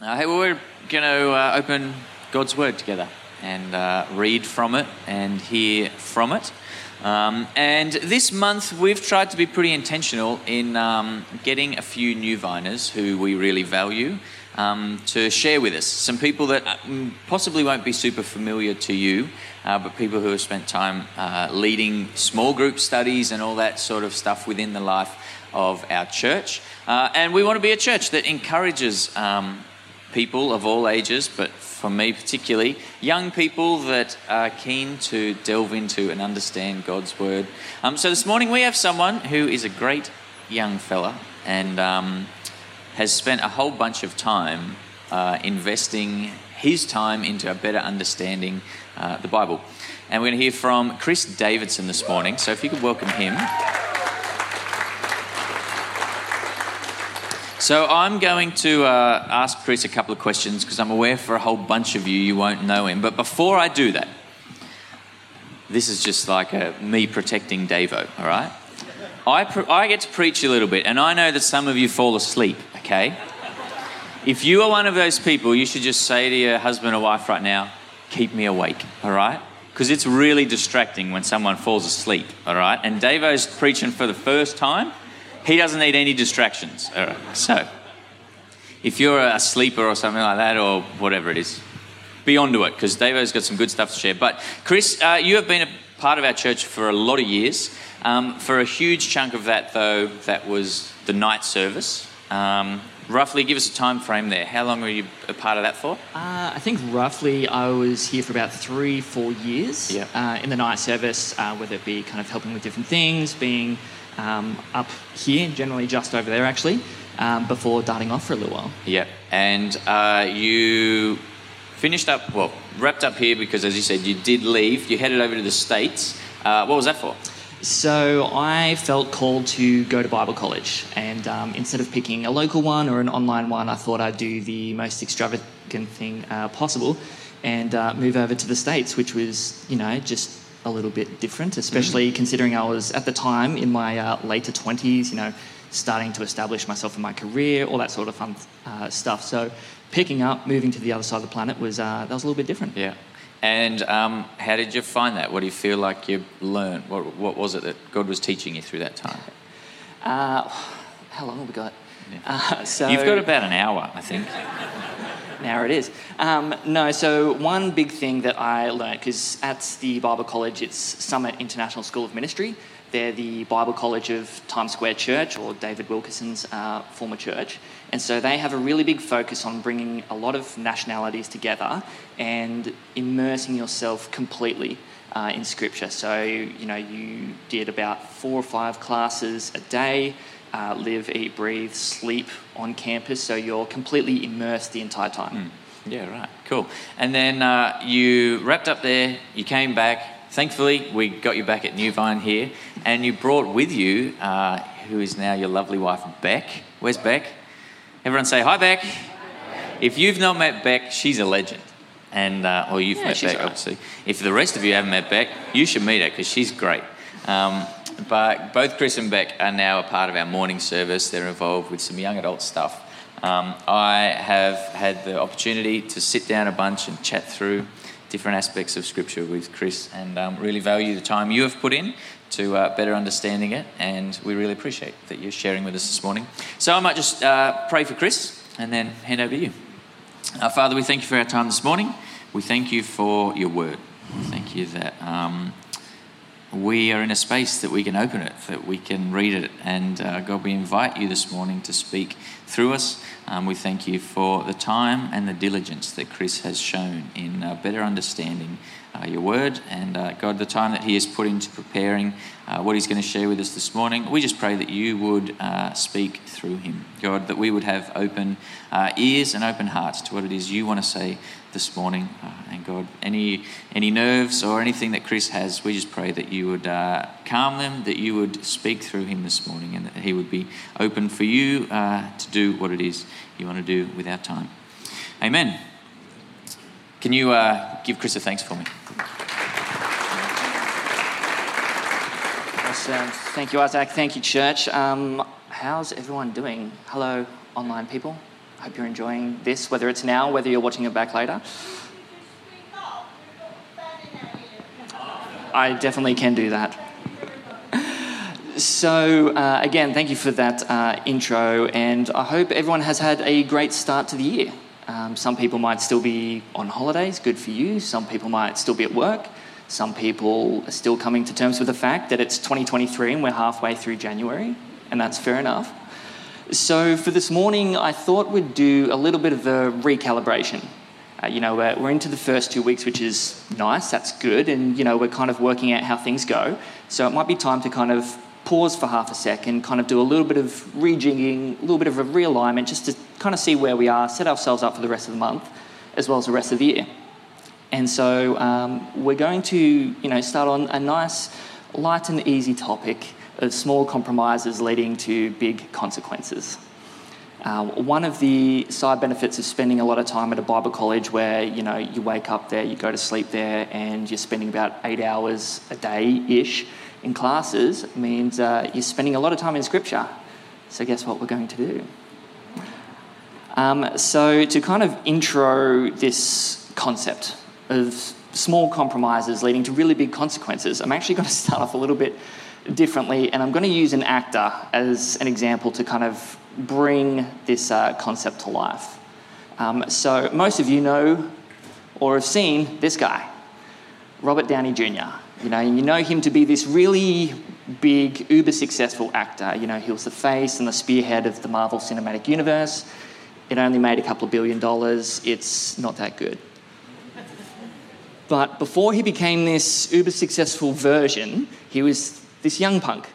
Uh, hey, well, we're going to uh, open God's Word together and uh, read from it and hear from it. Um, and this month, we've tried to be pretty intentional in um, getting a few new viners who we really value um, to share with us. Some people that uh, possibly won't be super familiar to you, uh, but people who have spent time uh, leading small group studies and all that sort of stuff within the life of our church. And we want to be a church that encourages um, people of all ages, but for me particularly, young people that are keen to delve into and understand God's Word. Um, so this morning we have someone who is a great young fella and um, has spent a whole bunch of time uh, investing his time into a better understanding uh, the Bible. And we're going to hear from Chris Davidson this morning. So if you could welcome him. So I'm going to uh, ask Chris a couple of questions because I'm aware for a whole bunch of you you won't know him. But before I do that, this is just like a, me protecting Davo, all right? I, pre- I get to preach a little bit, and I know that some of you fall asleep, okay? If you are one of those people, you should just say to your husband or wife right now, keep me awake, all right? Because it's really distracting when someone falls asleep, all right? And Davo's preaching for the first time he doesn't need any distractions. All right. So, if you're a sleeper or something like that, or whatever it is, be onto it because Davo's got some good stuff to share. But, Chris, uh, you have been a part of our church for a lot of years. Um, for a huge chunk of that, though, that was the night service. Um, roughly, give us a time frame there. How long were you a part of that for? Uh, I think roughly I was here for about three, four years Yeah. uh, in the night service, uh, whether it be kind of helping with different things, being um, up here, generally just over there actually, um, before darting off for a little while. Yeah, and uh, you finished up, well, wrapped up here because, as you said, you did leave. You headed over to the States. Uh, what was that for? So I felt called to go to Bible college, and um, instead of picking a local one or an online one, I thought I'd do the most extravagant thing uh, possible and uh, move over to the States, which was, you know, just a little bit different, especially considering I was at the time in my uh, later 20s, you know, starting to establish myself in my career, all that sort of fun uh, stuff. So picking up, moving to the other side of the planet was uh, that was a little bit different. Yeah. And um, how did you find that? What do you feel like you learned? What, what was it that God was teaching you through that time? Uh, how long have we got? Uh, so You've got about an hour, I think. Now it is. Um, no, so one big thing that I learned, because at the Bible College, it's Summit International School of Ministry. They're the Bible College of Times Square Church, or David Wilkerson's uh, former church. And so they have a really big focus on bringing a lot of nationalities together and immersing yourself completely uh, in Scripture. So, you know, you did about four or five classes a day uh, live, eat, breathe, sleep on campus, so you're completely immersed the entire time. Yeah, right. Cool. And then uh, you wrapped up there, you came back. Thankfully, we got you back at New Vine here, and you brought with you, uh, who is now your lovely wife, Beck. Where's Beck? Everyone say hi, Beck. If you've not met Beck, she's a legend. And, uh, or you've Yeah, met Beck, right. obviously. If the rest of you haven't met Beck, you should meet her because she's great. Um, but both Chris and Beck are now a part of our morning service. They're involved with some young adult stuff. Um, I have had the opportunity to sit down a bunch and chat through different aspects of Scripture with Chris, and um, really value the time you have put in to uh, better understanding it. And we really appreciate that you're sharing with us this morning. So I might just uh, pray for Chris and then hand over to you. Uh, Father, we thank you for our time this morning. We thank you for your word. Thank you that um, we are in a space that we can open it, that we can read it. And uh, God, we invite you this morning to speak through us. Um, we thank you for the time and the diligence that Chris has shown in uh, better understanding uh, your word. And uh, God, the time that he has put into preparing uh, what he's going to share with us this morning, we just pray that you would uh, speak through him. God, that we would have open uh, ears and open hearts to what it is you want to say this morning. Uh, and God, any any nerves or anything that Chris has, we just pray that you would calm them, that you would speak through him this morning, and that he would be open for you to do what it is you want to do with our time. Amen. Can you uh, give Chris a thanks for me? Awesome. Thank you, Isaac. Thank you, church. Um, how's everyone doing? Hello, online people. hope you're enjoying this, whether it's now, whether you're watching it back later. I definitely can do that. So, uh, again, thank you for that uh, intro, and I hope everyone has had a great start to the year. Um, some people might still be on holidays, good for you. Some people might still be at work. Some people are still coming to terms with the fact that it's 2023 and we're halfway through January, and that's fair enough. So, for this morning, I thought we'd do a little bit of a recalibration. Uh, you know, we're, we're into the first two weeks, which is nice, that's good, and you know, we're kind of working out how things go. So, it might be time to kind of pause for half a second, kind of do a little bit of rejigging, a little bit of a realignment, just to kind of see where we are, set ourselves up for the rest of the month, as well as the rest of the year. And so um, we're going to, you know, start on a nice, light and easy topic of small compromises leading to big consequences. Uh, one of the side benefits of spending a lot of time at a Bible college where you know you wake up there, you go to sleep there, and you're spending about eight hours a day ish in classes means uh, you're spending a lot of time in Scripture. So guess what we're going to do? Um, so to kind of intro this concept of small compromises leading to really big consequences, I'm actually going to start off a little bit differently, and I'm going to use an actor as an example to kind of bring this uh, concept to life. Um, so, most of you know or have seen this guy, Robert Downey Jr. You know, you know him to be this really big, uber successful actor. You know, he was the face and the spearhead of the Marvel Cinematic Universe. It only made a couple of billion dollars. It's not that good. But before he became this uber successful version, he was this young punk.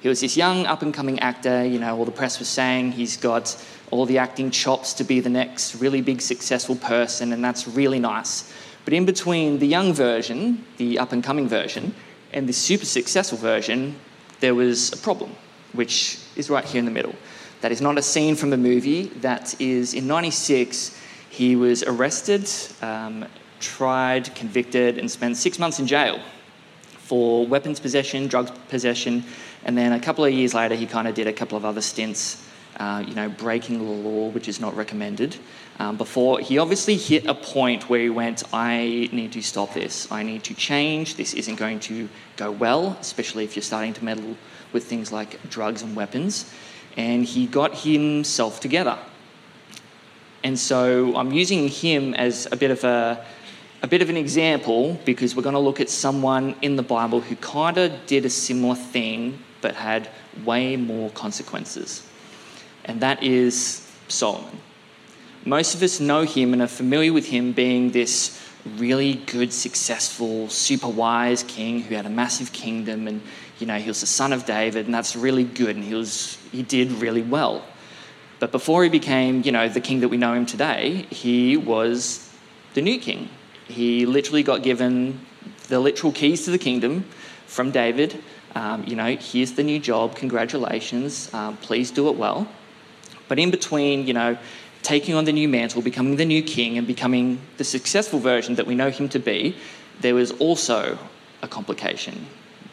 He was this young up and coming actor, you know, all the press was saying he's got all the acting chops to be the next really big successful person, and that's really nice. But in between the young version, the up and coming version, and the super successful version, there was a problem, which is right here in the middle. That is not a scene from a movie, that is in 96, he was arrested, um, tried, convicted, and spent six months in jail for weapons possession, drugs possession, and then a couple of years later, he kind of did a couple of other stints, uh, you know, breaking the law, which is not recommended. Um, before he obviously hit a point where he went, I need to stop this. I need to change. This isn't going to go well, especially if you're starting to meddle with things like drugs and weapons. And he got himself together. And so I'm using him as a bit of a a bit of an example because we're going to look at someone in the Bible who kind of did a similar thing but had way more consequences. And that is Solomon. Most of us know him and are familiar with him being this really good, successful, super wise king who had a massive kingdom and you know he was the son of David and that's really good and he was he did really well. But before he became, you know, the king that we know him today, he was the new king he literally got given the literal keys to the kingdom from David. Um, you know, here's the new job, congratulations, um, please do it well. But in between, you know, taking on the new mantle, becoming the new king, and becoming the successful version that we know him to be, there was also a complication.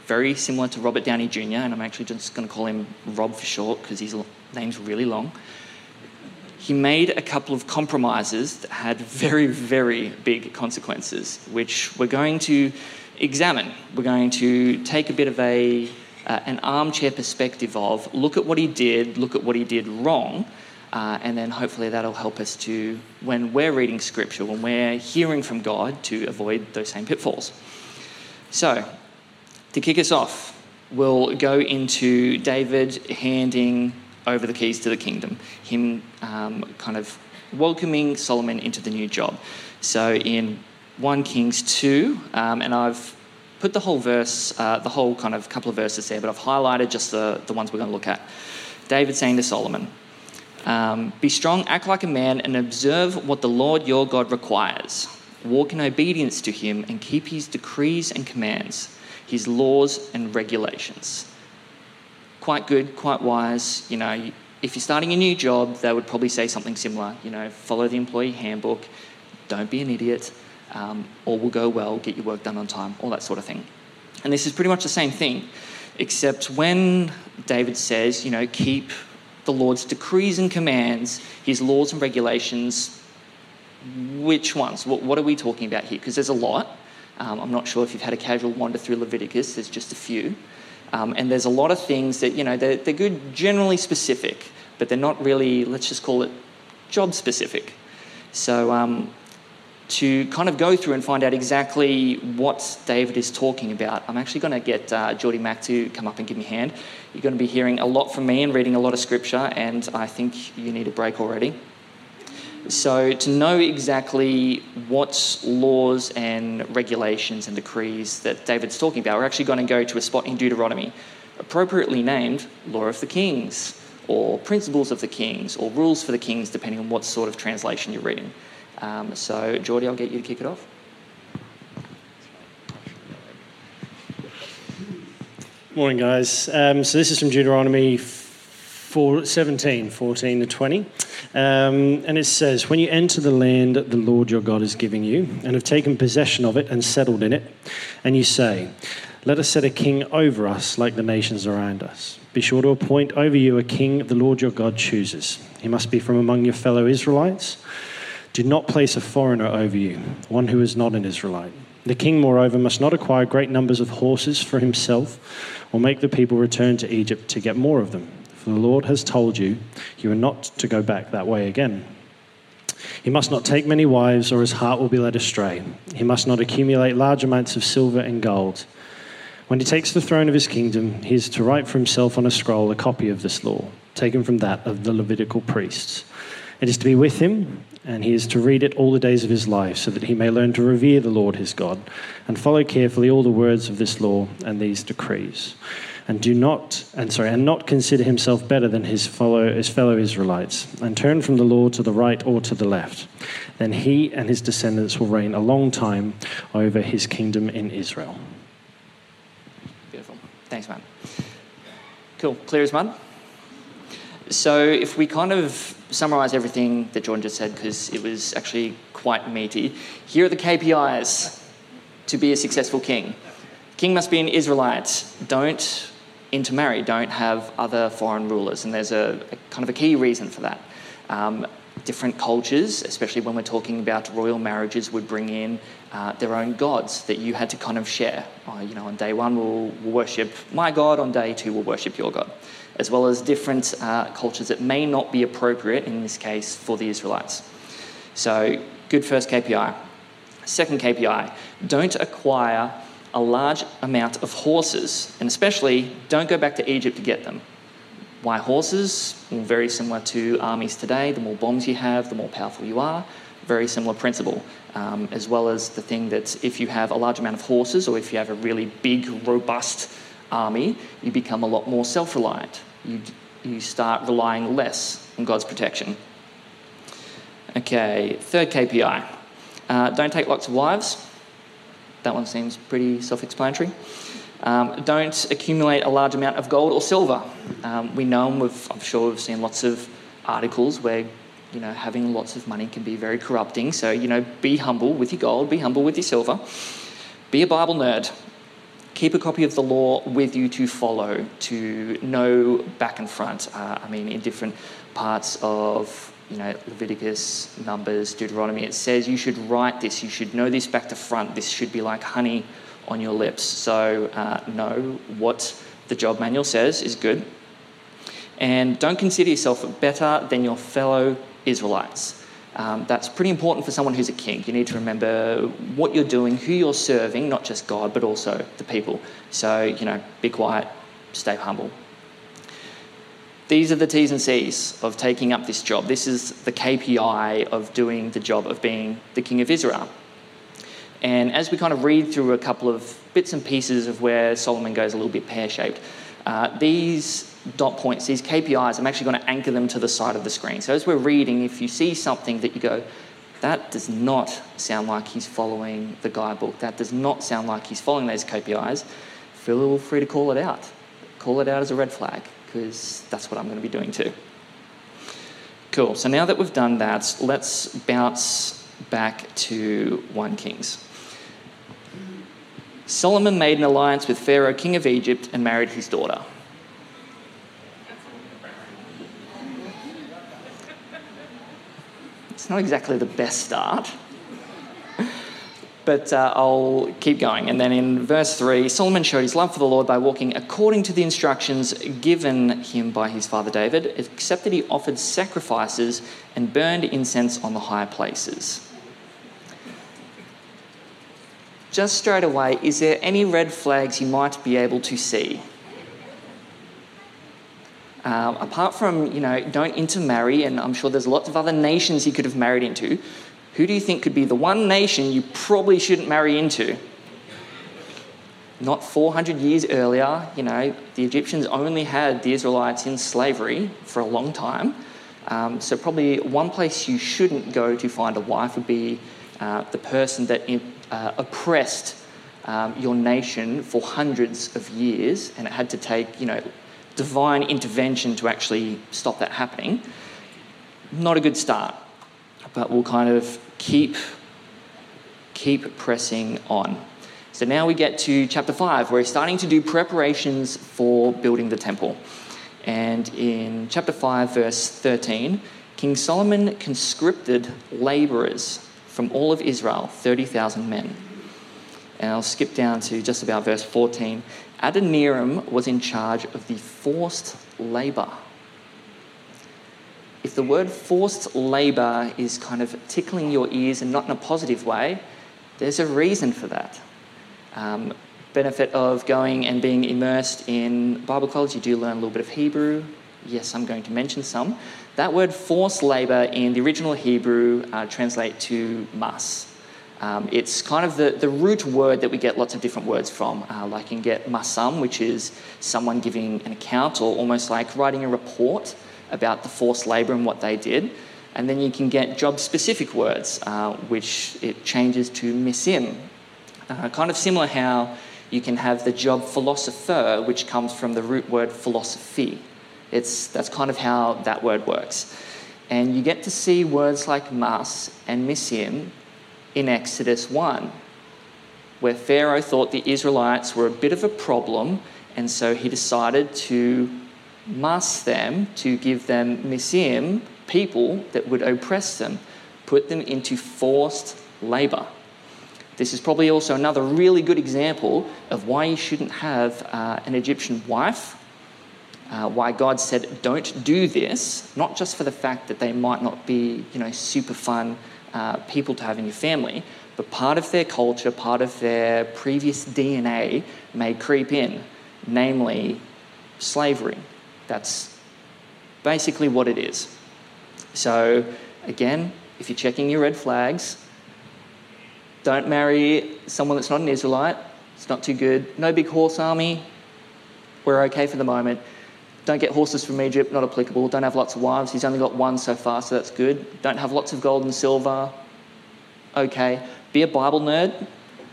Very similar to Robert Downey Jr., and I'm actually just going to call him Rob for short because his name's really long he made a couple of compromises that had very, very big consequences, which we're going to examine. We're going to take a bit of a, uh, an armchair perspective of look at what he did, look at what he did wrong, uh, and then hopefully that'll help us to, when we're reading scripture, when we're hearing from God, to avoid those same pitfalls. So, to kick us off, we'll go into David handing over the keys to the kingdom, him um, kind of welcoming Solomon into the new job. So in 1 Kings 2, um, and I've put the whole verse, uh, the whole kind of couple of verses there, but I've highlighted just the, the ones we're going to look at. David saying to Solomon, um, Be strong, act like a man, and observe what the Lord your God requires. Walk in obedience to him and keep his decrees and commands, his laws and regulations quite good, quite wise. You know, if you're starting a new job, they would probably say something similar. You know, follow the employee handbook, don't be an idiot, um, all will go well, get your work done on time, all that sort of thing. And this is pretty much the same thing, except when David says, you know, keep the Lord's decrees and commands, his laws and regulations, which ones? What, what are we talking about here? Because there's a lot. Um, I'm not sure if you've had a casual wander through Leviticus, there's just a few. Um, and there's a lot of things that, you know, they're, they're good, generally specific, but they're not really, let's just call it job specific. So, um, to kind of go through and find out exactly what David is talking about, I'm actually going to get uh, Geordie Mack to come up and give me a hand. You're going to be hearing a lot from me and reading a lot of scripture, and I think you need a break already. So, to know exactly what laws and regulations and decrees that David's talking about, we're actually going to go to a spot in Deuteronomy, appropriately named Law of the Kings, or Principles of the Kings, or Rules for the Kings, depending on what sort of translation you're reading. Um, so, Geordie, I'll get you to kick it off. Morning, guys. Um, so, this is from Deuteronomy 4, 17, 14 to 20. Um, and it says, When you enter the land that the Lord your God is giving you, and have taken possession of it and settled in it, and you say, Let us set a king over us like the nations around us. Be sure to appoint over you a king the Lord your God chooses. He must be from among your fellow Israelites do not place a foreigner over you, one who is not an Israelite. The king, moreover, must not acquire great numbers of horses for himself or make the people return to Egypt to get more of them. For the Lord has told you, you are not to go back that way again. He must not take many wives, or his heart will be led astray. He must not accumulate large amounts of silver and gold. When he takes the throne of his kingdom, he is to write for himself on a scroll a copy of this law, taken from that of the Levitical priests. It is to be with him and he is to read it all the days of his life, so that he may learn to revere the Lord his God, and follow carefully all the words of this law and these decrees. And do not, and sorry, and not consider himself better than his fellow, his fellow Israelites, and turn from the law to the right or to the left. Then he and his descendants will reign a long time over his kingdom in Israel. Beautiful. Thanks, man. Cool. Clear as mud? So, if we kind of summarize everything that Jordan just said, because it was actually quite meaty, here are the KPIs to be a successful king. King must be an Israelite. Don't intermarry, don't have other foreign rulers. And there's a, a kind of a key reason for that. Um, different cultures, especially when we're talking about royal marriages, would bring in uh, their own gods that you had to kind of share. Uh, you know, on day one, we'll, we'll worship my God, on day two, we'll worship your God as well as different uh, cultures that may not be appropriate, in this case, for the Israelites. So, good first KPI. Second KPI don't acquire a large amount of horses, and especially don't go back to Egypt to get them. Why horses? Well, very similar to armies today. The more bombs you have, the more powerful you are. Very similar principle. Um, as well as the thing that if you have a large amount of horses or if you have a really big, robust army, you become a lot more self reliant. You, you start relying less on God's protection. Okay, third KPI uh, don't take lots of wives. That one seems pretty self explanatory. Um, don't accumulate a large amount of gold or silver. Um, we know, and I'm sure we've seen lots of articles where you know having lots of money can be very corrupting. So you know, be humble with your gold, be humble with your silver. Be a Bible nerd keep a copy of the law with you to follow, to know back and front. Uh, I mean, in different parts of you know Leviticus, Numbers, Deuteronomy, it says you should write this. You should know this back to front. This should be like honey on your lips. So uh, know what the job manual says is good, and don't consider yourself better than your fellow Israelites. Um, that's pretty important for someone who's a king. You need to remember what you're doing, who you're serving, not just God, but also the people. So, you know, be quiet, stay humble. These are the T's and C's of taking up this job. This is the KPI of doing the job of being the king of Israel. And as we kind of read through a couple of bits and pieces of where Solomon goes a little bit pear shaped, uh, these dot points, these KPIs, I'm actually going to anchor them to the side of the screen. So as we're reading, if you see something that you go, that does not sound like he's following the guidebook, that does not sound like he's following those KPIs, feel free to call it out. Call it out as a red flag, because that's what I'm going to be doing too. Cool, so now that we've done that, let's bounce back to 1 Kings. Solomon made an alliance with Pharaoh, king of Egypt, and married his daughter. It's not exactly the best start. But uh, I'll keep going. And then in verse 3, Solomon showed his love for the Lord by walking according to the instructions given him by his father David, except that he offered sacrifices and burned incense on the high places. Just straight away, is there any red flags you might be able to see? Um, apart from, you know, don't intermarry, and I'm sure there's lots of other nations he could have married into, who do you think could be the one nation you probably shouldn't marry into? Not 400 years earlier, you know, the Egyptians only had the Israelites in slavery for a long time. Um, so, probably one place you shouldn't go to find a wife would be uh, the person that uh, oppressed um, your nation for hundreds of years, and it had to take, you know, divine intervention to actually stop that happening. Not a good start but we'll kind of keep keep pressing on. So now we get to chapter 5, where he's starting to do preparations for building the temple. And in chapter 5, verse 13, King Solomon conscripted laborers from all of Israel, 30,000 men. And I'll skip down to just about verse 14. Adoniram was in charge of the forced labor if the word forced labour is kind of tickling your ears and not in a positive way, there's a reason for that. Um, benefit of going and being immersed in Bible college, you do learn a little bit of Hebrew. Yes, I'm going to mention some. That word forced labour in the original Hebrew uh, translate to mas. Um, it's kind of the, the root word that we get lots of different words from. Uh, like you can get masam, which is someone giving an account or almost like writing a report about the forced labour and what they did. And then you can get job specific words, uh, which it changes to misim. Uh, kind of similar how you can have the job philosopher, which comes from the root word philosophy. It's, that's kind of how that word works. And you get to see words like mas and misim in Exodus 1, where Pharaoh thought the Israelites were a bit of a problem, and so he decided to mask them to give them misim, people that would oppress them, put them into forced labour. This is probably also another really good example of why you shouldn't have uh, an Egyptian wife, uh, why God said, don't do this, not just for the fact that they might not be, you know, super fun uh, people to have in your family, but part of their culture, part of their previous DNA may creep in, namely slavery. That's basically what it is. So, again, if you're checking your red flags, don't marry someone that's not an Israelite. It's not too good. No big horse army. We're okay for the moment. Don't get horses from Egypt, not applicable. Don't have lots of wives. He's only got one so far, so that's good. Don't have lots of gold and silver. Okay. Be a Bible nerd.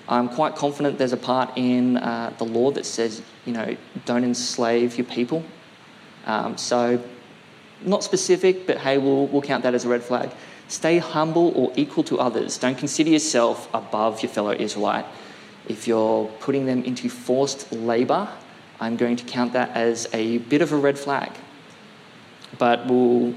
I'm quite confident there's a part in uh, the law that says, you know, don't enslave your people. Um, so, not specific, but hey, we'll, we'll count that as a red flag. Stay humble or equal to others. Don't consider yourself above your fellow Israelite. If you're putting them into forced labour, I'm going to count that as a bit of a red flag. But we'll,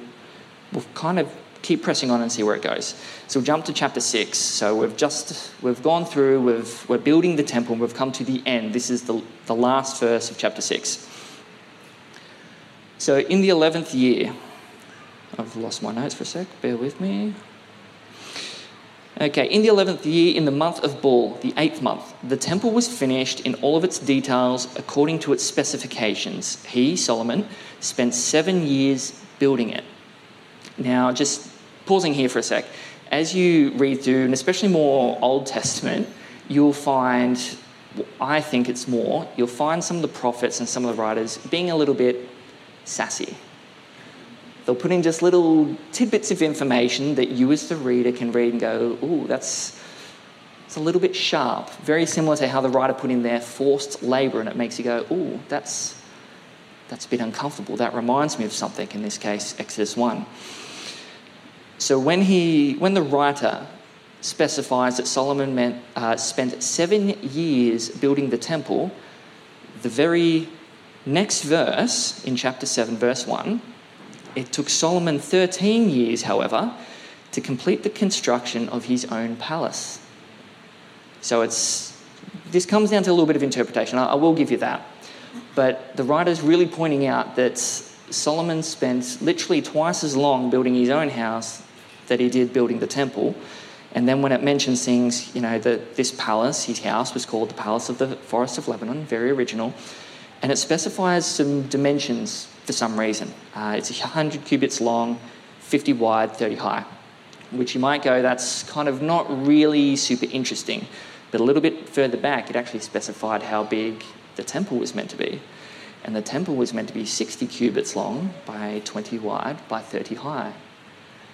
we'll kind of keep pressing on and see where it goes. So we'll jump to chapter 6. So we've just, we've gone through, we've, we're building the temple, and we've come to the end. This is the, the last verse of chapter 6. So in the 11th year, I've lost my notes for a sec, bear with me. Okay, in the 11th year, in the month of Bul, the eighth month, the temple was finished in all of its details according to its specifications. He, Solomon, spent seven years building it. Now, just pausing here for a sec, as you read through, and especially more Old Testament, you'll find, I think it's more, you'll find some of the prophets and some of the writers being a little bit sassy. They'll put in just little tidbits of information that you, as the reader, can read and go, ooh, that's it's a little bit sharp. Very similar to how the writer put in there forced labour, and it makes you go, ooh, that's, that's a bit uncomfortable. That reminds me of something, in this case, Exodus 1. So when, he, when the writer specifies that Solomon meant, uh, spent seven years building the temple, the very Next verse, in chapter 7, verse 1, it took Solomon 13 years, however, to complete the construction of his own palace. So it's this comes down to a little bit of interpretation. I, I will give you that. But the writer's really pointing out that Solomon spent literally twice as long building his own house that he did building the temple. And then when it mentions things, you know, that this palace, his house, was called the Palace of the Forest of Lebanon, very original. And it specifies some dimensions for some reason. Uh, it's 100 cubits long, 50 wide, 30 high, which you might go, that's kind of not really super interesting. But a little bit further back, it actually specified how big the temple was meant to be. And the temple was meant to be 60 cubits long by 20 wide by 30 high.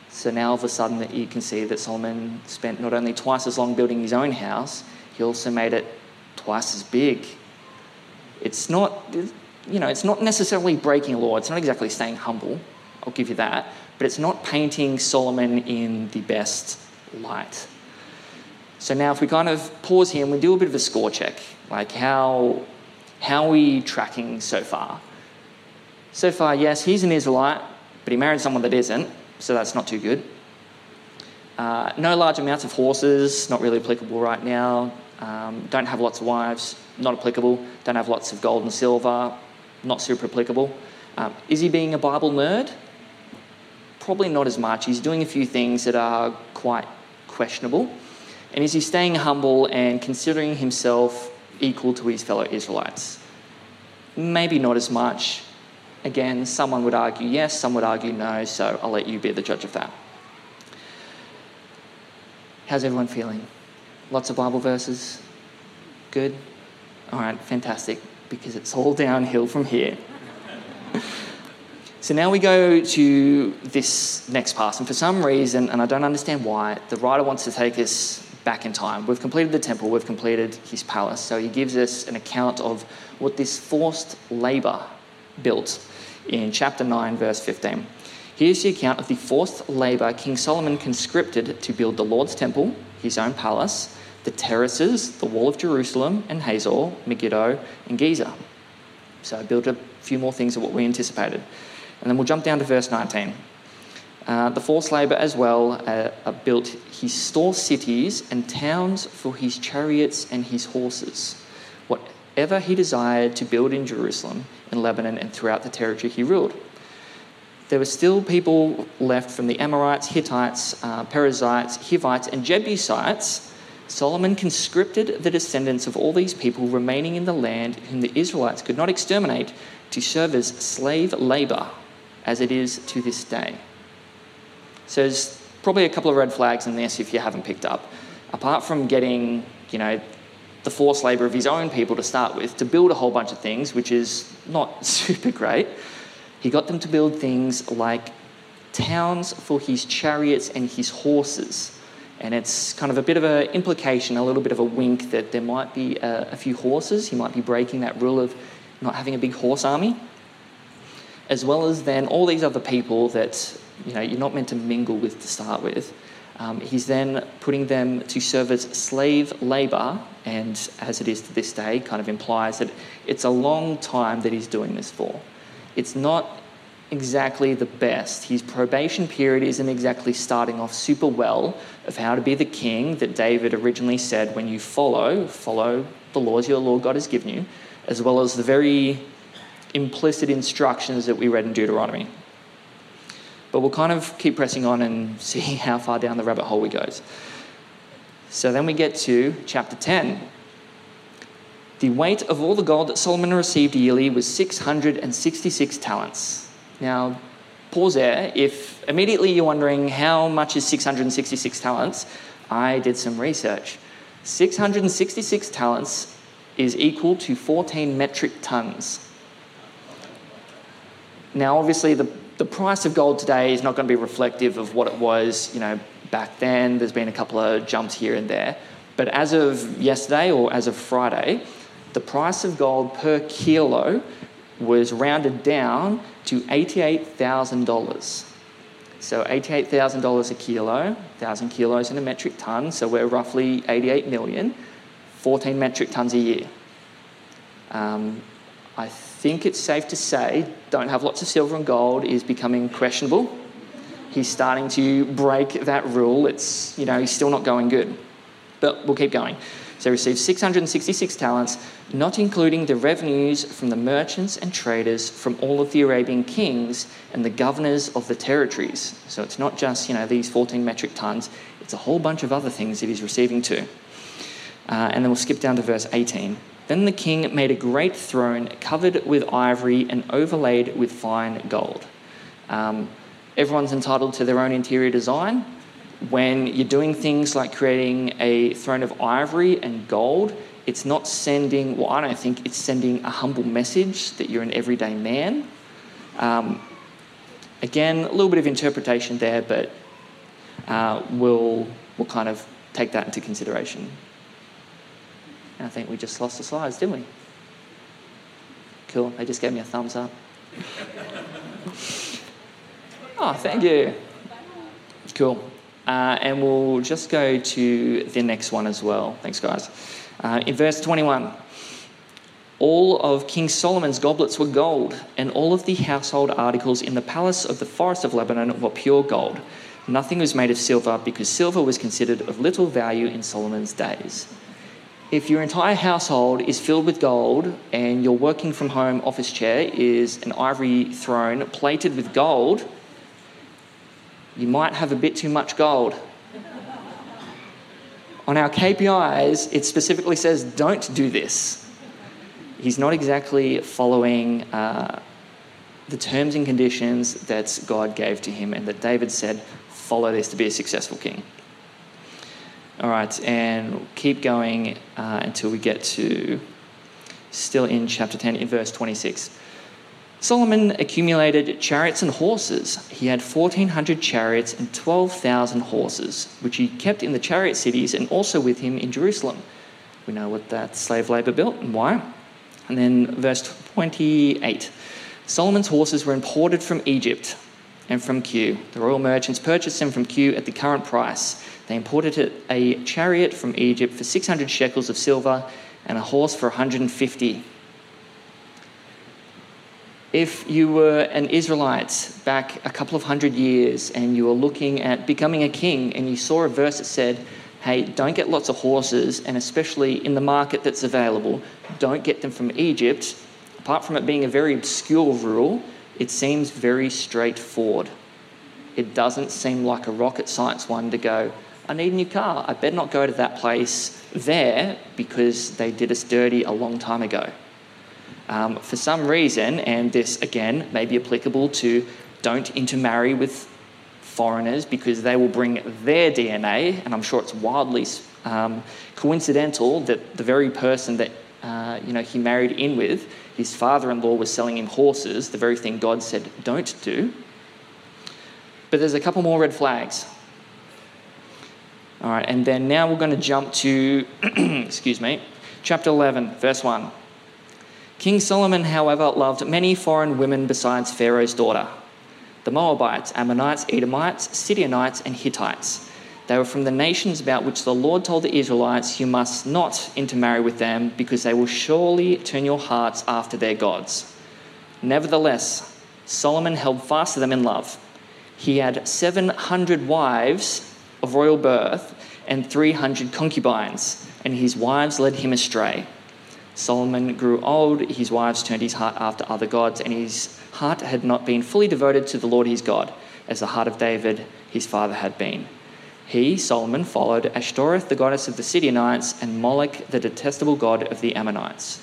So now all of a sudden you can see that Solomon spent not only twice as long building his own house, he also made it twice as big. It's not, you know, it's not necessarily breaking law. It's not exactly staying humble. I'll give you that. But it's not painting Solomon in the best light. So now if we kind of pause here and we do a bit of a score check, like how, how are we tracking so far? So far, yes, he's an Israelite, but he married someone that isn't, so that's not too good. Uh, no large amounts of horses, not really applicable right now. Um, don't have lots of wives, not applicable. Don't have lots of gold and silver, not super applicable. Um, is he being a Bible nerd? Probably not as much. He's doing a few things that are quite questionable. And is he staying humble and considering himself equal to his fellow Israelites? Maybe not as much. Again, someone would argue yes, some would argue no, so I'll let you be the judge of that. How's everyone feeling? Lots of Bible verses? Good? All right, fantastic, because it's all downhill from here. so now we go to this next pass, and for some reason, and I don't understand why, the writer wants to take us back in time. We've completed the temple, we've completed his palace. So he gives us an account of what this forced labour built in chapter 9, verse 15. Here's the account of the forced labour King Solomon conscripted to build the Lord's temple, his own palace, the terraces, the wall of Jerusalem and Hazor, Megiddo, and Gezer. So I built a few more things of what we anticipated. And then we'll jump down to verse 19. Uh, the forced labour as well uh, built his store cities and towns for his chariots and his horses. Whatever he desired to build in Jerusalem, in Lebanon, and throughout the territory he ruled. There were still people left from the Amorites, Hittites, uh, Perizzites, Hivites, and Jebusites. Solomon conscripted the descendants of all these people remaining in the land whom the Israelites could not exterminate to serve as slave labour, as it is to this day. So there's probably a couple of red flags in this if you haven't picked up. Apart from getting, you know, the forced labour of his own people to start with to build a whole bunch of things, which is not super great, he got them to build things like towns for his chariots and his horses. And it's kind of a bit of an implication, a little bit of a wink that there might be a, a few horses. He might be breaking that rule of not having a big horse army. As well as then all these other people that you know, you're not meant to mingle with to start with. Um, he's then putting them to serve as slave labour, and as it is to this day, kind of implies that it's a long time that he's doing this for. It's not exactly the best. His probation period isn't exactly starting off super well of how to be the king that David originally said when you follow, follow the laws your Lord God has given you, as well as the very implicit instructions that we read in Deuteronomy. But we'll kind of keep pressing on and see how far down the rabbit hole we goes. So then we get to chapter 10. The weight of all the gold that Solomon received yearly was 666 talents. Now, pause there. If immediately you're wondering how much is 666 talents, I did some research. 666 talents is equal to 14 metric tons. Now, obviously, the the price of gold today is not going to be reflective of what it was, you know, back then. There's been a couple of jumps here and there. But as of yesterday or as of Friday, the price of gold per kilo was rounded down to $88,000. So $88,000 a kilo, 1,000 kilos in a metric ton, so we're roughly 88 million, 14 metric tons a year. Um, I think it's safe to say don't have lots of silver and gold is becoming questionable. he's starting to break that rule. It's, you know, he's still not going good. But we'll keep going. He received 666 talents, not including the revenues from the merchants and traders from all of the Arabian kings and the governors of the territories. So it's not just, you know, these 14 metric tons, it's a whole bunch of other things that he's receiving too. Uh, and then we'll skip down to verse 18. Then the king made a great throne covered with ivory and overlaid with fine gold. Um, everyone's entitled to their own interior design when you're doing things like creating a throne of ivory and gold, it's not sending, well, I don't think it's sending a humble message that you're an everyday man. Um, again, a little bit of interpretation there, but uh, we'll, we'll kind of take that into consideration. And I think we just lost the slides, didn't we? Cool, they just gave me a thumbs up. oh, thank you. Cool. Uh, and we'll just go to the next one as well. Thanks, guys. Uh, in verse 21, all of King Solomon's goblets were gold, and all of the household articles in the palace of the forest of Lebanon were pure gold. Nothing was made of silver because silver was considered of little value in Solomon's days. If your entire household is filled with gold and your working from home office chair is an ivory throne plated with gold, you might have a bit too much gold. On our KPIs, it specifically says don't do this. He's not exactly following uh, the terms and conditions that God gave to him and that David said, follow this to be a successful king. All right, and keep going uh, until we get to still in chapter 10, in verse 26. Solomon accumulated chariots and horses. He had 1,400 chariots and 12,000 horses, which he kept in the chariot cities and also with him in Jerusalem. We know what that slave labor built and why. And then verse 28 Solomon's horses were imported from Egypt and from Kue. The royal merchants purchased them from Kue at the current price. They imported a chariot from Egypt for 600 shekels of silver and a horse for 150 if you were an Israelite back a couple of hundred years and you were looking at becoming a king and you saw a verse that said, hey, don't get lots of horses, and especially in the market that's available, don't get them from Egypt, apart from it being a very obscure rule, it seems very straightforward. It doesn't seem like a rocket science one to go, I need a new car. I better not go to that place there because they did us dirty a long time ago. Um, for some reason, and this again may be applicable to don't intermarry with foreigners because they will bring their DNA, and I'm sure it's wildly um, coincidental that the very person that uh, you know he married in with, his father-in-law was selling him horses, the very thing God said don't do. But there's a couple more red flags. All right, and then now we're going to jump to, excuse me, chapter 11, verse 1. King Solomon, however, loved many foreign women besides Pharaoh's daughter the Moabites, Ammonites, Edomites, Sidonites, and Hittites. They were from the nations about which the Lord told the Israelites, You must not intermarry with them, because they will surely turn your hearts after their gods. Nevertheless, Solomon held fast to them in love. He had 700 wives of royal birth and 300 concubines, and his wives led him astray. Solomon grew old, his wives turned his heart after other gods, and his heart had not been fully devoted to the Lord his God, as the heart of David his father had been. He, Solomon, followed Ashtoreth, the goddess of the Sidonites, and Moloch, the detestable god of the Ammonites.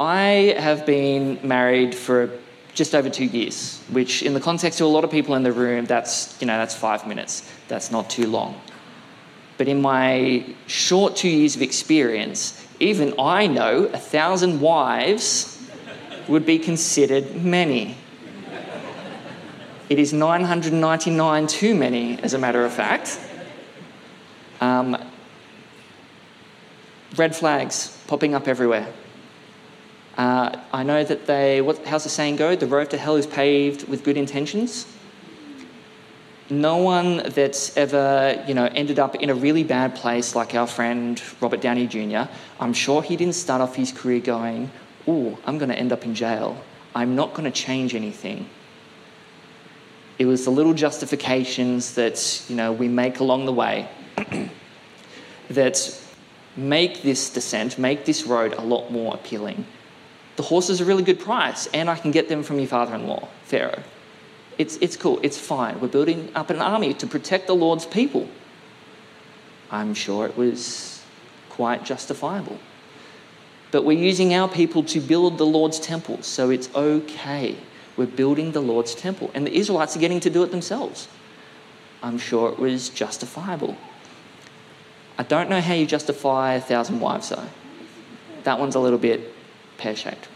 I have been married for just over two years, which, in the context of a lot of people in the room, that's you know that's five minutes. That's not too long. But in my short two years of experience, even I know a thousand wives would be considered many. It is 999 too many, as a matter of fact. Um, red flags popping up everywhere. Uh, I know that they, what, how's the saying go? The road to hell is paved with good intentions no one that's ever, you know, ended up in a really bad place like our friend Robert Downey Jr., I'm sure he didn't start off his career going, oh, I'm going to end up in jail. I'm not going to change anything. It was the little justifications that you know we make along the way that make this descent, make this road a lot more appealing. The horses are a really good price, and I can get them from your father-in-law, Pharaoh. It's, it's cool, it's fine. We're building up an army to protect the Lord's people. I'm sure it was quite justifiable. But we're using our people to build the Lord's temple, so it's okay. We're building the Lord's temple, and the Israelites are getting to do it themselves. I'm sure it was justifiable. I don't know how you justify a thousand wives, though. That one's a little bit pear shaped.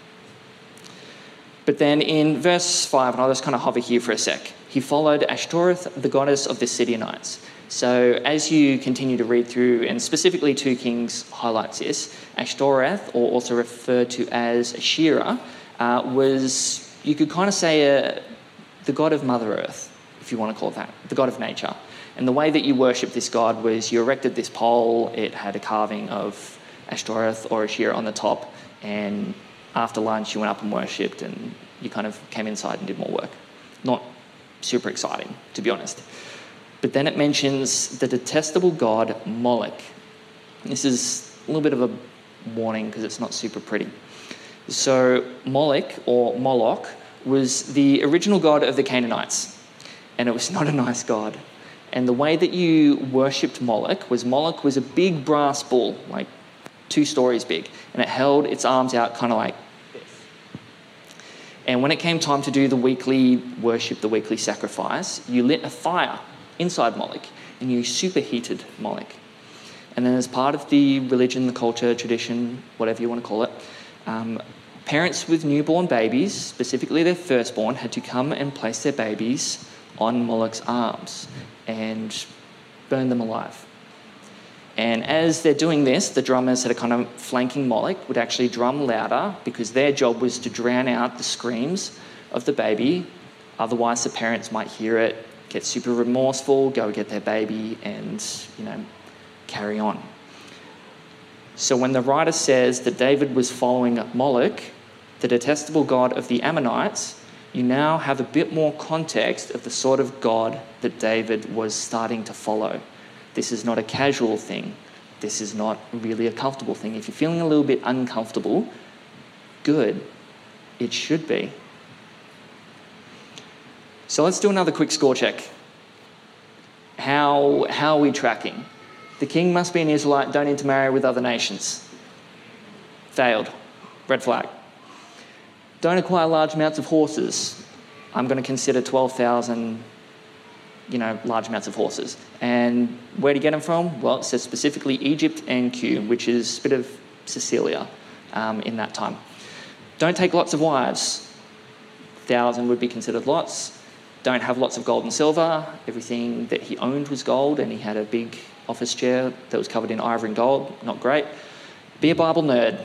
But then in verse 5, and I'll just kind of hover here for a sec, he followed Ashtoreth, the goddess of the Sidonites. So as you continue to read through, and specifically 2 Kings highlights this, Ashtoreth, or also referred to as Asherah, uh, was, you could kind of say, uh, the god of Mother Earth, if you want to call it that, the god of nature. And the way that you worship this god was you erected this pole, it had a carving of Ashtoreth or Asherah on the top, and after lunch you went up and worshipped, and you kind of came inside and did more work. Not super exciting, to be honest. But then it mentions the detestable god Moloch. This is a little bit of a warning because it's not super pretty. So, Moloch or Moloch was the original god of the Canaanites, and it was not a nice god. And the way that you worshipped Moloch was Moloch was a big brass bull, like two stories big, and it held its arms out kind of like. And when it came time to do the weekly worship, the weekly sacrifice, you lit a fire inside Moloch and you superheated Moloch. And then, as part of the religion, the culture, tradition, whatever you want to call it, um, parents with newborn babies, specifically their firstborn, had to come and place their babies on Moloch's arms and burn them alive. And as they're doing this, the drummers that are kind of flanking Moloch would actually drum louder because their job was to drown out the screams of the baby. Otherwise, the parents might hear it, get super remorseful, go get their baby, and you know, carry on. So when the writer says that David was following Moloch, the detestable god of the Ammonites, you now have a bit more context of the sort of God that David was starting to follow. This is not a casual thing. This is not really a comfortable thing. If you're feeling a little bit uncomfortable, good. It should be. So let's do another quick score check. How, how are we tracking? The king must be an Israelite, don't intermarry with other nations. Failed. Red flag. Don't acquire large amounts of horses. I'm going to consider 12,000, you know, large amounts of horses. And where you get them from? Well, it says specifically Egypt and Kue, which is a bit of Cilicia um, in that time. Don't take lots of wives. Thousand would be considered lots don't have lots of gold and silver. Everything that he owned was gold, and he had a big office chair that was covered in ivory and gold. Not great. Be a Bible nerd.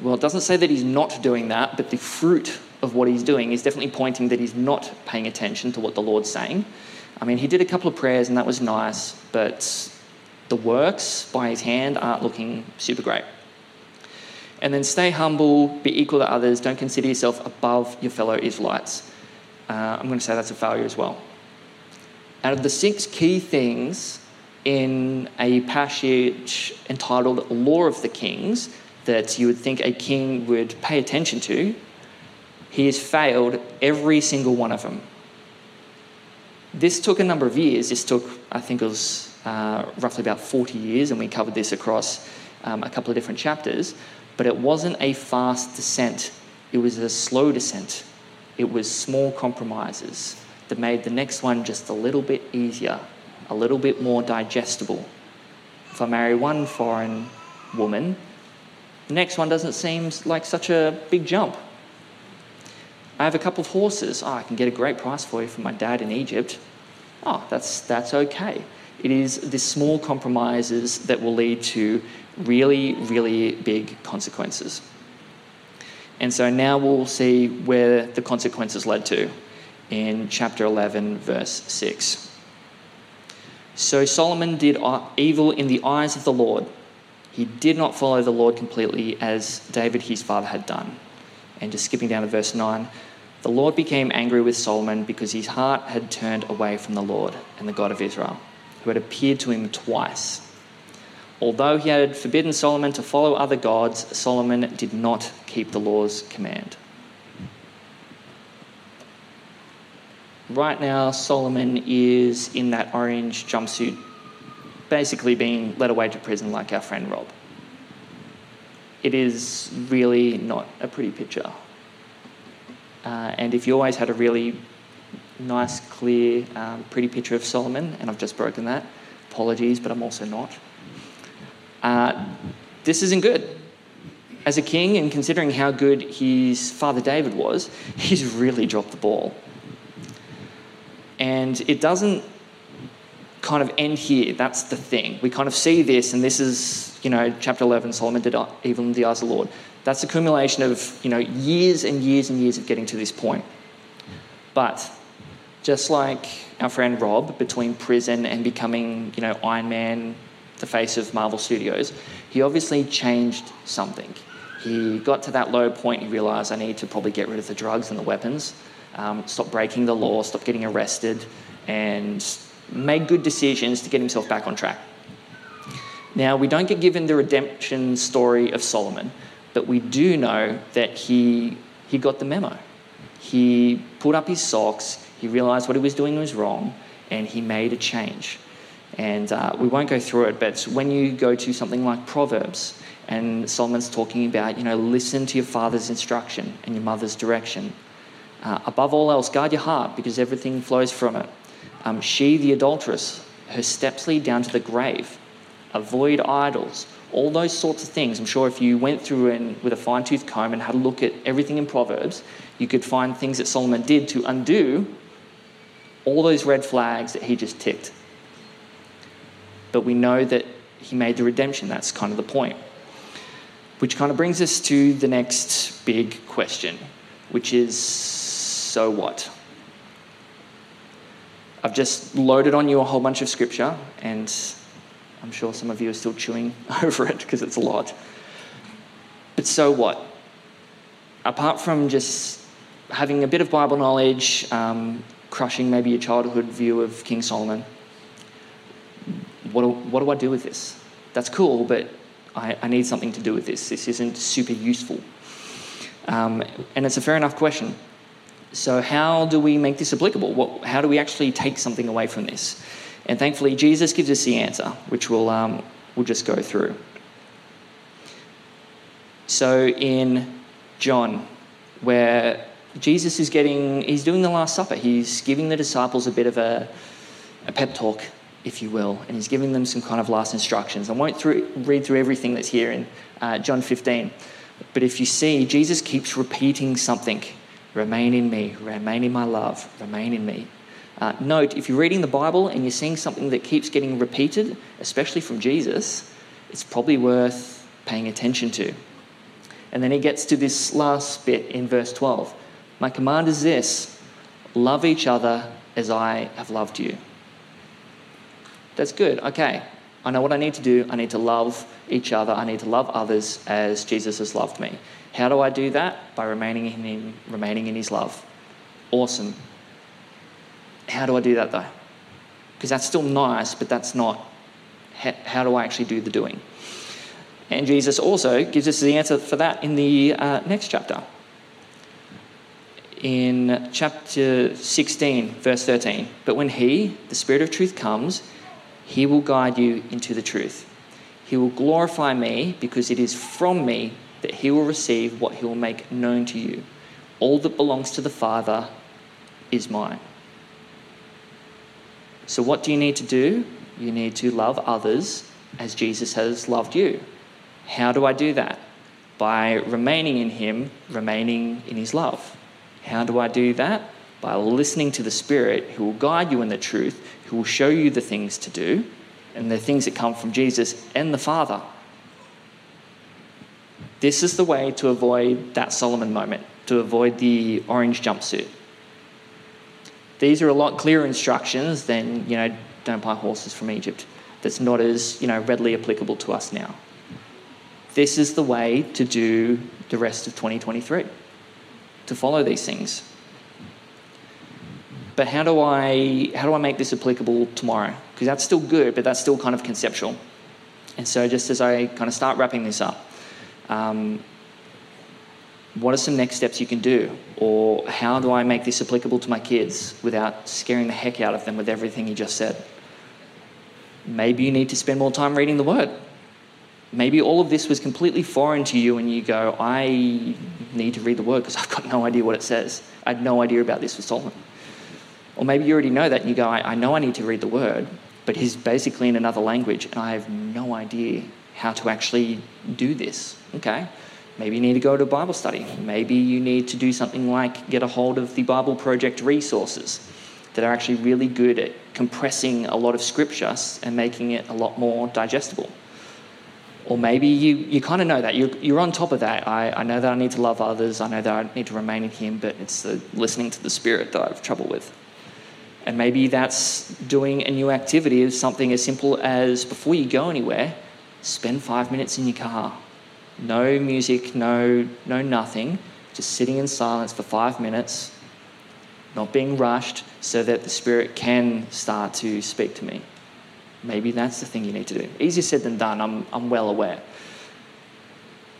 Well, it doesn't say that he's not doing that, but the fruit of what he's doing is definitely pointing that he's not paying attention to what the Lord's saying. I mean, he did a couple of prayers, and that was nice, but the works by his hand aren't looking super great. And then stay humble, be equal to others, don't consider yourself above your fellow Israelites uh, I'm going to say that's a failure as well. Out of the six key things in a passage entitled Law of the Kings that you would think a king would pay attention to, he has failed every single one of them. This took a number of years. This took, I think it was uh, roughly about 40 years, and we covered this across um, a couple of different chapters. But it wasn't a fast descent, it was a slow descent. It was small compromises that made the next one just a little bit easier, a little bit more digestible. If I marry one foreign woman, the next one doesn't seem like such a big jump. I have a couple of horses. Oh, I can get a great price for you from my dad in Egypt. Oh, that's, that's okay. It is the small compromises that will lead to really, really big consequences. And so now we'll see where the consequences led to in chapter 11, verse 6. So Solomon did evil in the eyes of the Lord. He did not follow the Lord completely as David his father had done. And just skipping down to verse 9 The Lord became angry with Solomon because his heart had turned away from the Lord and the God of Israel, who had appeared to him twice. Although he had forbidden Solomon to follow other gods, Solomon did not keep the Lord's command. Right now, Solomon is in that orange jumpsuit, basically being led away to prison like our friend Rob. It is really not a pretty picture. Uh, and if you always had a really nice, clear, um, pretty picture of Solomon, and I've just broken that, apologies, but I'm also not. Uh, this isn't good. As a king, and considering how good his father David was, he's really dropped the ball. And it doesn't kind of end here. That's the thing. We kind of see this, and this is, you know, chapter 11 Solomon did evil in the eyes of the Lord. That's accumulation of, you know, years and years and years of getting to this point. But just like our friend Rob, between prison and becoming, you know, Iron Man, the face of Marvel Studios, he obviously changed something. He got to that low point, he realized I need to probably get rid of the drugs and the weapons, um, stop breaking the law, stop getting arrested, and make good decisions to get himself back on track. Now, we don't get given the redemption story of Solomon, but we do know that he, he got the memo. He put up his socks, he realized what he was doing was wrong, and he made a change. And uh, we won't go through it, but when you go to something like Proverbs, and Solomon's talking about, you know, listen to your father's instruction and your mother's direction. Uh, above all else, guard your heart because everything flows from it. Um, she, the adulteress, her steps lead down to the grave. Avoid idols all those sorts of things. I'm sure if you went through and with a fine tooth comb and had a look at everything in Proverbs, you could find things that Solomon did to undo all those red flags that he just ticked. But we know that he made the redemption. That's kind of the point. Which kind of brings us to the next big question, which is so what? I've just loaded on you a whole bunch of scripture, and I'm sure some of you are still chewing over it because it's a lot. But so what? Apart from just having a bit of Bible knowledge, um, crushing maybe your childhood view of King Solomon, what do, what do I do with this? That's cool, but I, I need something to do with this. This isn't super useful. Um, and it's a fair enough question. So, how do we make this applicable? What, how do we actually take something away from this? And thankfully, Jesus gives us the answer, which we'll, um, we'll just go through. So in John, where Jesus is getting, he's doing the Last Supper, he's giving the disciples a bit of a, a pep talk, if you will, and he's giving them some kind of last instructions. I won't through, read through everything that's here in uh, John 15, but if you see, Jesus keeps repeating something remain in me, remain in my love, remain in me. Uh, note, if you're reading the Bible and you're seeing something that keeps getting repeated, especially from Jesus, it's probably worth paying attention to. And then he gets to this last bit in verse 12. My command is this love each other as I have loved you. That's good. Okay. I know what I need to do. I need to love each other. I need to love others as Jesus has loved me. How do I do that? By remaining in Him, remaining in His love. Awesome. How do I do that though? Because that's still nice, but that's not how, do I actually do the doing? And Jesus also gives us the answer for that in the uh, next chapter. In chapter 16, verse 13. But when He, the Spirit of truth, comes, He will guide you into the truth. He will glorify me because it is from me that He will receive what He will make known to you. All that belongs to the Father is mine. So, what do you need to do? You need to love others as Jesus has loved you. How do I do that? By remaining in Him, remaining in His love. How do I do that? By listening to the Spirit who will guide you in the truth, who will show you the things to do, and the things that come from Jesus and the Father. This is the way to avoid that Solomon moment, to avoid the orange jumpsuit. These are a lot clearer instructions than, you know, don't buy horses from Egypt. That's not as, you know, readily applicable to us now. This is the way to do the rest of 2023, to follow these things. but how do I how do I make this applicable tomorrow? Because that's still good, but that's still kind of conceptual. And so, just as I kind of start wrapping this up, um, what are some next steps you can do? Or how do I make this applicable to my kids without scaring the heck out of them with everything you just said? Maybe you need to spend more time reading the Word. Maybe all of this was completely foreign to you and you go, I need to read the Word because I've got no idea what it says. I had no idea about this with Solomon. Or maybe you already know that and you go, I, I know I need to read the Word, but he's basically in another language and I have no idea how to actually do this. Okay? Maybe you need to go to a Bible study. Maybe you need to do something like get a hold of the Bible Project resources that are actually really good at compressing a lot of scripture and making it a lot more digestible. Or maybe you, you kind of know that. You're, you're on top of that. I, I know that I need to love others. I know that I need to remain in Him, but it's the listening to the Spirit that I have trouble with. And maybe that's doing a new activity something as simple as before you go anywhere, spend five minutes in your car. No music, no, no nothing, just sitting in silence for five minutes, not being rushed, so that the Spirit can start to speak to me. Maybe that's the thing you need to do. Easier said than done, I'm, I'm well aware.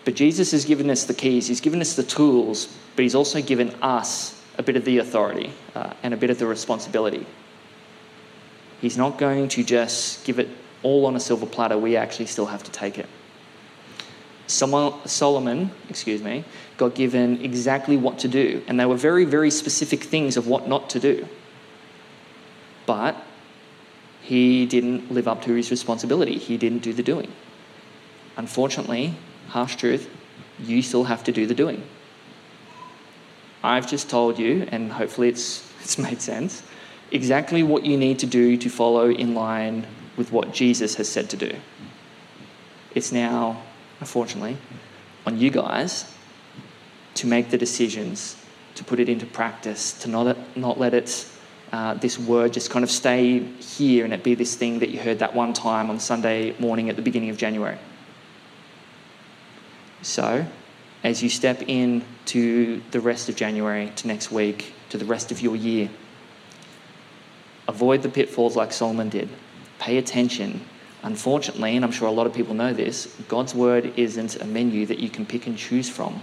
But Jesus has given us the keys, He's given us the tools, but He's also given us a bit of the authority uh, and a bit of the responsibility. He's not going to just give it all on a silver platter, we actually still have to take it. Solomon, excuse me, got given exactly what to do, and they were very, very specific things of what not to do. But he didn't live up to his responsibility. He didn't do the doing. Unfortunately, harsh truth, you still have to do the doing. I've just told you, and hopefully it's, it's made sense, exactly what you need to do to follow in line with what Jesus has said to do. It's now, unfortunately, on you guys to make the decisions, to put it into practice, to not, not let it, uh, this word just kind of stay here and it be this thing that you heard that one time on Sunday morning at the beginning of January. So, as you step in to the rest of January, to next week, to the rest of your year. Avoid the pitfalls like Solomon did. Pay attention. Unfortunately, and I'm sure a lot of people know this, God's word isn't a menu that you can pick and choose from.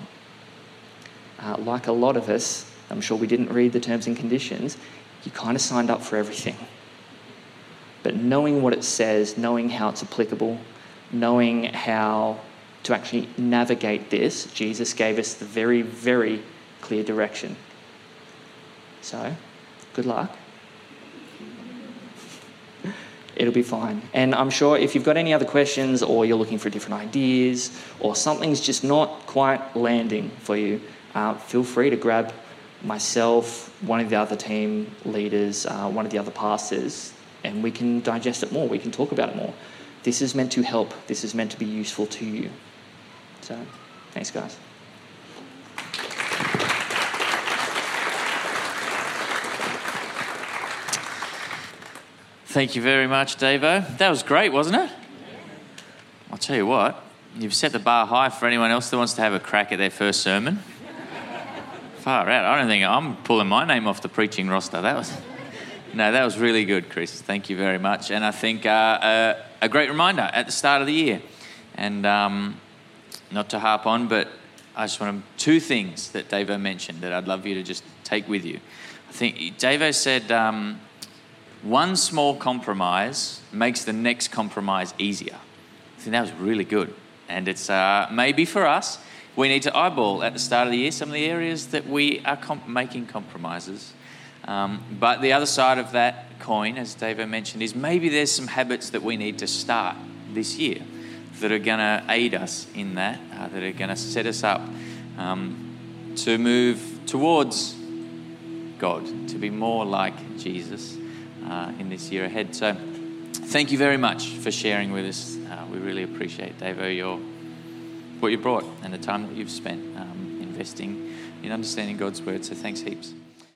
Uh, like a lot of us, I'm sure we didn't read the terms and conditions, you kind of signed up for everything. But knowing what it says, knowing how it's applicable, knowing how to actually navigate this, Jesus gave us the very, very clear direction. So, good luck. It'll be fine. And I'm sure if you've got any other questions or you're looking for different ideas or something's just not quite landing for you, uh, feel free to grab myself, one of the other team leaders, uh, one of the other pastors, and we can digest it more. We can talk about it more. This is meant to help, this is meant to be useful to you. So, thanks, guys. Thank you very much, Davo. That was great, wasn't it? I'll tell you what, you've set the bar high for anyone else that wants to have a crack at their first sermon. Far out. I don't think I'm pulling my name off the preaching roster. That was. No, that was really good, Chris. Thank you very much. And I think uh, uh, a great reminder at the start of the year. And um, not to harp on, but I just want to, two things that Davo mentioned that I'd love you to just take with you. I think Davo said um, one small compromise makes the next compromise easier. I think that was really good. And it's uh, maybe for us, we need to eyeball at the start of the year some of the areas that we are comp- making compromises. Um, but the other side of that coin, as Davo mentioned, is maybe there's some habits that we need to start this year that are going to aid us in that, uh, that are going to set us up um, to move towards God, to be more like Jesus uh, in this year ahead. So, thank you very much for sharing with us. Uh, we really appreciate, Davo, your what you brought and the time that you've spent um, investing in understanding God's word. So, thanks heaps.